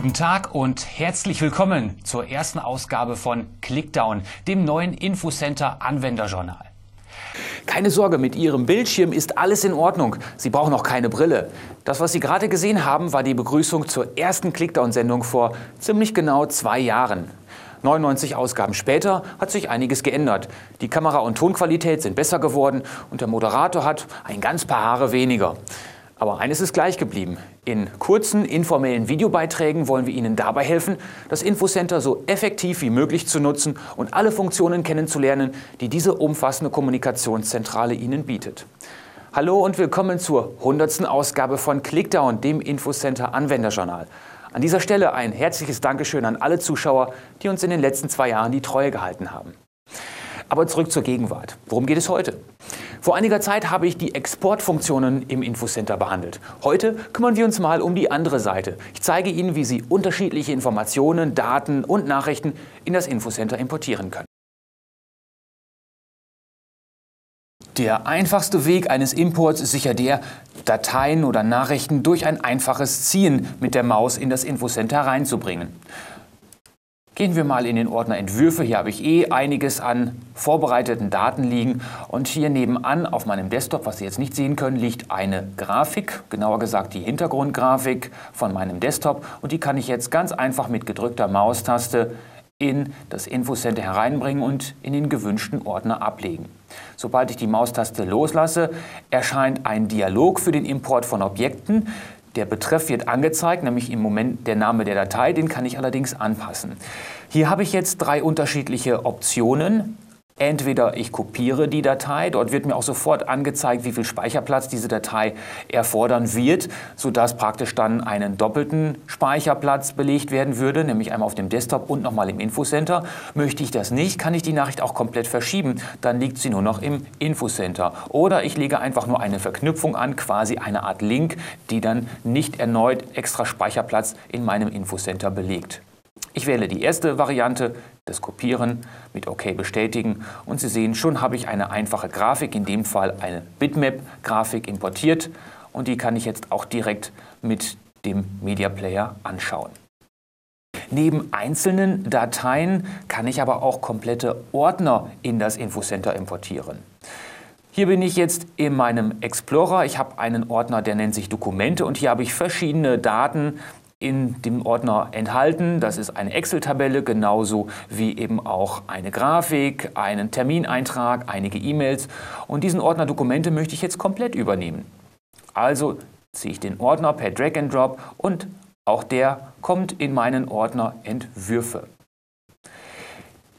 Guten Tag und herzlich willkommen zur ersten Ausgabe von Clickdown, dem neuen Infocenter Anwenderjournal. Keine Sorge, mit Ihrem Bildschirm ist alles in Ordnung. Sie brauchen auch keine Brille. Das, was Sie gerade gesehen haben, war die Begrüßung zur ersten Clickdown-Sendung vor ziemlich genau zwei Jahren. 99 Ausgaben später hat sich einiges geändert. Die Kamera- und Tonqualität sind besser geworden und der Moderator hat ein ganz paar Haare weniger. Aber eines ist gleich geblieben. In kurzen, informellen Videobeiträgen wollen wir Ihnen dabei helfen, das Infocenter so effektiv wie möglich zu nutzen und alle Funktionen kennenzulernen, die diese umfassende Kommunikationszentrale Ihnen bietet. Hallo und willkommen zur 100. Ausgabe von Clickdown, dem Infocenter Anwenderjournal. An dieser Stelle ein herzliches Dankeschön an alle Zuschauer, die uns in den letzten zwei Jahren die Treue gehalten haben. Aber zurück zur Gegenwart. Worum geht es heute? Vor einiger Zeit habe ich die Exportfunktionen im Infocenter behandelt. Heute kümmern wir uns mal um die andere Seite. Ich zeige Ihnen, wie Sie unterschiedliche Informationen, Daten und Nachrichten in das Infocenter importieren können. Der einfachste Weg eines Imports ist sicher der, Dateien oder Nachrichten durch ein einfaches Ziehen mit der Maus in das Infocenter reinzubringen. Gehen wir mal in den Ordner Entwürfe. Hier habe ich eh einiges an vorbereiteten Daten liegen. Und hier nebenan auf meinem Desktop, was Sie jetzt nicht sehen können, liegt eine Grafik, genauer gesagt die Hintergrundgrafik von meinem Desktop. Und die kann ich jetzt ganz einfach mit gedrückter Maustaste in das Infocenter hereinbringen und in den gewünschten Ordner ablegen. Sobald ich die Maustaste loslasse, erscheint ein Dialog für den Import von Objekten. Der Betreff wird angezeigt, nämlich im Moment der Name der Datei, den kann ich allerdings anpassen. Hier habe ich jetzt drei unterschiedliche Optionen. Entweder ich kopiere die Datei, dort wird mir auch sofort angezeigt, wie viel Speicherplatz diese Datei erfordern wird, sodass praktisch dann einen doppelten Speicherplatz belegt werden würde, nämlich einmal auf dem Desktop und nochmal im Infocenter. Möchte ich das nicht, kann ich die Nachricht auch komplett verschieben, dann liegt sie nur noch im Infocenter. Oder ich lege einfach nur eine Verknüpfung an, quasi eine Art Link, die dann nicht erneut extra Speicherplatz in meinem Infocenter belegt. Ich wähle die erste Variante, das Kopieren, mit OK bestätigen und Sie sehen, schon habe ich eine einfache Grafik, in dem Fall eine Bitmap-Grafik importiert und die kann ich jetzt auch direkt mit dem Media Player anschauen. Neben einzelnen Dateien kann ich aber auch komplette Ordner in das Infocenter importieren. Hier bin ich jetzt in meinem Explorer. Ich habe einen Ordner, der nennt sich Dokumente und hier habe ich verschiedene Daten in dem Ordner enthalten. Das ist eine Excel-Tabelle, genauso wie eben auch eine Grafik, einen Termineintrag, einige E-Mails. Und diesen Ordner Dokumente möchte ich jetzt komplett übernehmen. Also ziehe ich den Ordner per Drag and Drop und auch der kommt in meinen Ordner Entwürfe.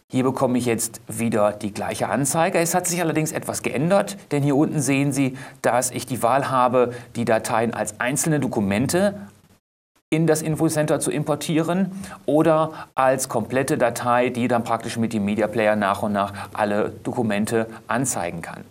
Hier bekomme ich jetzt wieder die gleiche Anzeige. Es hat sich allerdings etwas geändert, denn hier unten sehen Sie, dass ich die Wahl habe, die Dateien als einzelne Dokumente in das Infocenter zu importieren oder als komplette Datei, die dann praktisch mit dem Media Player nach und nach alle Dokumente anzeigen kann.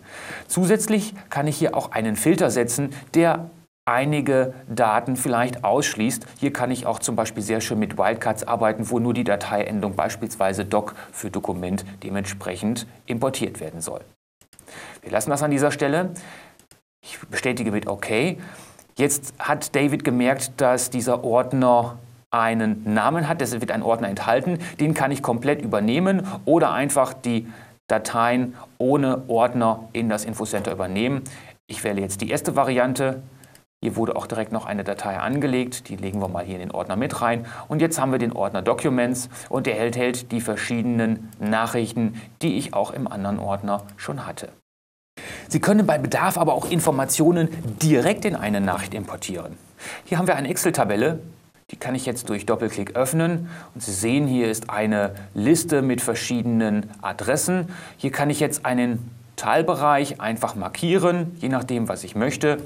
Zusätzlich kann ich hier auch einen Filter setzen, der einige Daten vielleicht ausschließt. Hier kann ich auch zum Beispiel sehr schön mit Wildcards arbeiten, wo nur die Dateiendung beispielsweise Doc für Dokument dementsprechend importiert werden soll. Wir lassen das an dieser Stelle. Ich bestätige mit OK. Jetzt hat David gemerkt, dass dieser Ordner einen Namen hat, deshalb wird ein Ordner enthalten. Den kann ich komplett übernehmen oder einfach die Dateien ohne Ordner in das Infocenter übernehmen. Ich wähle jetzt die erste Variante. Hier wurde auch direkt noch eine Datei angelegt, die legen wir mal hier in den Ordner mit rein. Und jetzt haben wir den Ordner Documents und der enthält die verschiedenen Nachrichten, die ich auch im anderen Ordner schon hatte. Sie können bei Bedarf aber auch Informationen direkt in eine Nachricht importieren. Hier haben wir eine Excel-Tabelle, die kann ich jetzt durch Doppelklick öffnen. Und Sie sehen, hier ist eine Liste mit verschiedenen Adressen. Hier kann ich jetzt einen Teilbereich einfach markieren, je nachdem, was ich möchte.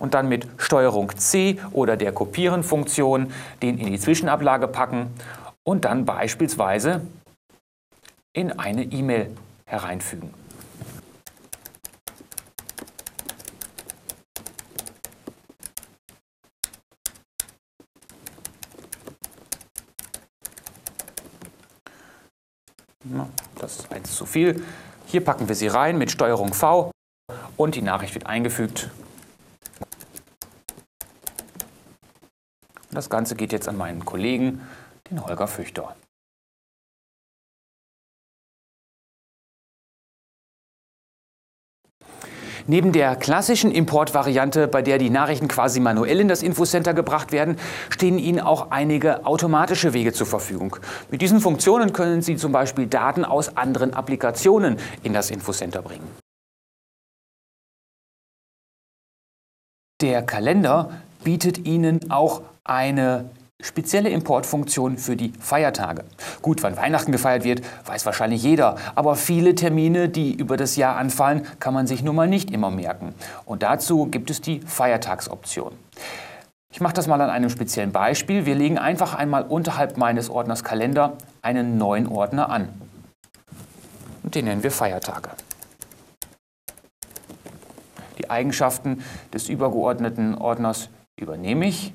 Und dann mit Steuerung C oder der Kopieren-Funktion den in die Zwischenablage packen und dann beispielsweise in eine E-Mail hereinfügen. Das ist eins zu viel. Hier packen wir sie rein mit Steuerung V und die Nachricht wird eingefügt. Das Ganze geht jetzt an meinen Kollegen, den Holger Füchter. Neben der klassischen Importvariante, bei der die Nachrichten quasi manuell in das Infocenter gebracht werden, stehen Ihnen auch einige automatische Wege zur Verfügung. Mit diesen Funktionen können Sie zum Beispiel Daten aus anderen Applikationen in das Infocenter bringen. Der Kalender bietet Ihnen auch eine spezielle Importfunktion für die Feiertage. Gut, wann Weihnachten gefeiert wird, weiß wahrscheinlich jeder, aber viele Termine, die über das Jahr anfallen, kann man sich nun mal nicht immer merken. Und dazu gibt es die Feiertagsoption. Ich mache das mal an einem speziellen Beispiel. Wir legen einfach einmal unterhalb meines Ordners Kalender einen neuen Ordner an. Und den nennen wir Feiertage. Die Eigenschaften des übergeordneten Ordners übernehme ich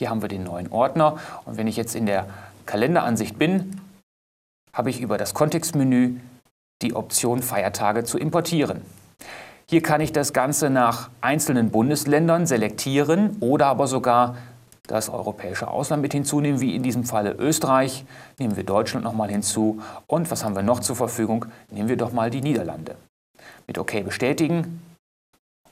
hier haben wir den neuen Ordner und wenn ich jetzt in der Kalenderansicht bin, habe ich über das Kontextmenü die Option Feiertage zu importieren. Hier kann ich das Ganze nach einzelnen Bundesländern selektieren oder aber sogar das europäische Ausland mit hinzunehmen, wie in diesem Falle Österreich. Nehmen wir Deutschland nochmal hinzu. Und was haben wir noch zur Verfügung? Nehmen wir doch mal die Niederlande. Mit OK bestätigen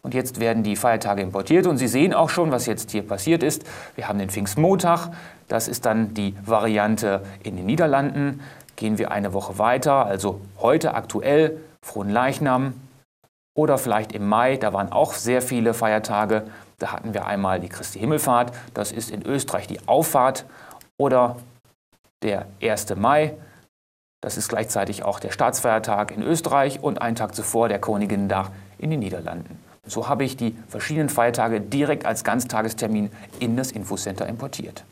und jetzt werden die Feiertage importiert und Sie sehen auch schon, was jetzt hier passiert ist. Wir haben den Pfingstmontag, das ist dann die Variante in den Niederlanden. Gehen wir eine Woche weiter, also heute aktuell Frohen Leichnam oder vielleicht im Mai, da waren auch sehr viele Feiertage. Da hatten wir einmal die Christi Himmelfahrt, das ist in Österreich die Auffahrt oder der 1. Mai, das ist gleichzeitig auch der Staatsfeiertag in Österreich und einen Tag zuvor der Königin-Tag in den Niederlanden. So habe ich die verschiedenen Feiertage direkt als Ganztagestermin in das Infocenter importiert.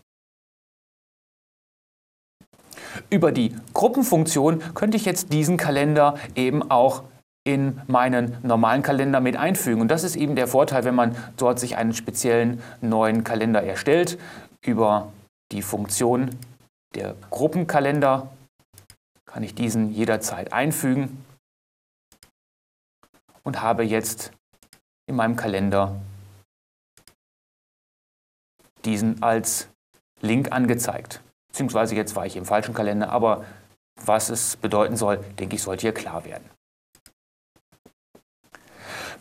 Über die Gruppenfunktion könnte ich jetzt diesen Kalender eben auch in meinen normalen Kalender mit einfügen. Und das ist eben der Vorteil, wenn man dort sich einen speziellen neuen Kalender erstellt. Über die Funktion der Gruppenkalender kann ich diesen jederzeit einfügen und habe jetzt in meinem Kalender diesen als Link angezeigt. Beziehungsweise jetzt war ich im falschen Kalender, aber was es bedeuten soll, denke ich, sollte hier klar werden.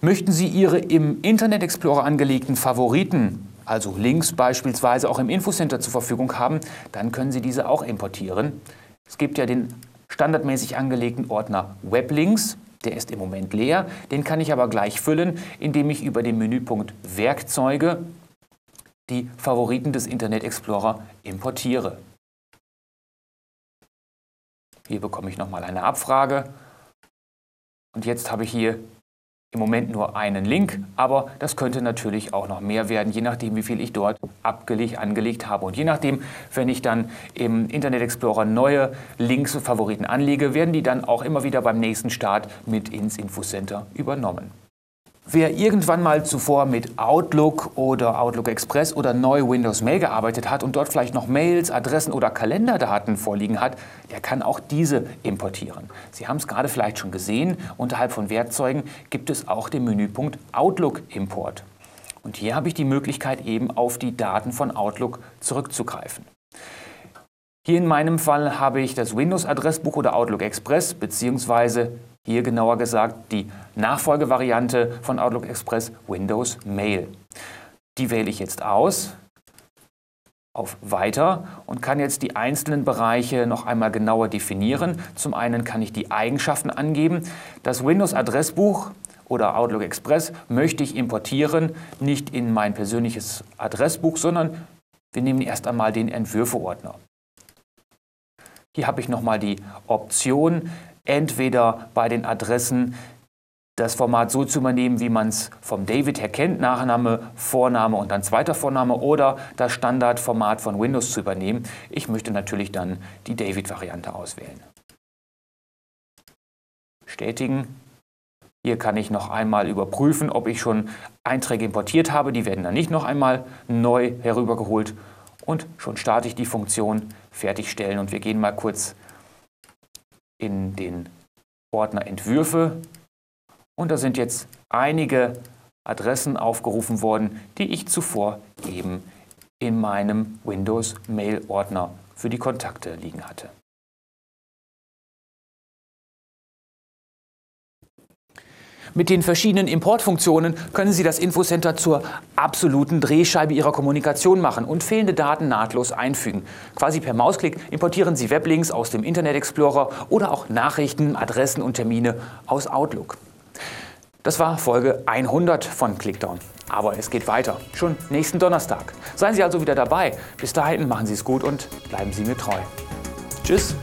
Möchten Sie Ihre im Internet Explorer angelegten Favoriten, also Links beispielsweise auch im Infocenter zur Verfügung haben, dann können Sie diese auch importieren. Es gibt ja den standardmäßig angelegten Ordner Weblinks, der ist im Moment leer, den kann ich aber gleich füllen, indem ich über den Menüpunkt Werkzeuge die Favoriten des Internet Explorer importiere. Hier bekomme ich nochmal eine Abfrage. Und jetzt habe ich hier im Moment nur einen Link, aber das könnte natürlich auch noch mehr werden, je nachdem, wie viel ich dort abgelegt, angelegt habe. Und je nachdem, wenn ich dann im Internet Explorer neue Links und Favoriten anlege, werden die dann auch immer wieder beim nächsten Start mit ins Infocenter übernommen. Wer irgendwann mal zuvor mit Outlook oder Outlook Express oder neu Windows Mail gearbeitet hat und dort vielleicht noch Mails, Adressen oder Kalenderdaten vorliegen hat, der kann auch diese importieren. Sie haben es gerade vielleicht schon gesehen, unterhalb von Werkzeugen gibt es auch den Menüpunkt Outlook Import. Und hier habe ich die Möglichkeit eben auf die Daten von Outlook zurückzugreifen. Hier in meinem Fall habe ich das Windows-Adressbuch oder Outlook Express beziehungsweise hier genauer gesagt die Nachfolgevariante von Outlook Express Windows Mail. Die wähle ich jetzt aus auf Weiter und kann jetzt die einzelnen Bereiche noch einmal genauer definieren. Zum einen kann ich die Eigenschaften angeben. Das Windows-Adressbuch oder Outlook Express möchte ich importieren, nicht in mein persönliches Adressbuch, sondern wir nehmen erst einmal den Entwürfe-Ordner. Hier habe ich nochmal die Option, entweder bei den Adressen das Format so zu übernehmen, wie man es vom David her kennt, Nachname, Vorname und dann zweiter Vorname oder das Standardformat von Windows zu übernehmen. Ich möchte natürlich dann die David-Variante auswählen. Bestätigen. Hier kann ich noch einmal überprüfen, ob ich schon Einträge importiert habe. Die werden dann nicht noch einmal neu herübergeholt. Und schon starte ich die Funktion fertigstellen und wir gehen mal kurz in den Ordner Entwürfe und da sind jetzt einige Adressen aufgerufen worden, die ich zuvor eben in meinem Windows Mail Ordner für die Kontakte liegen hatte. Mit den verschiedenen Importfunktionen können Sie das Infocenter zur absoluten Drehscheibe Ihrer Kommunikation machen und fehlende Daten nahtlos einfügen. Quasi per Mausklick importieren Sie Weblinks aus dem Internet Explorer oder auch Nachrichten, Adressen und Termine aus Outlook. Das war Folge 100 von Clickdown. Aber es geht weiter, schon nächsten Donnerstag. Seien Sie also wieder dabei. Bis dahin machen Sie es gut und bleiben Sie mir treu. Tschüss.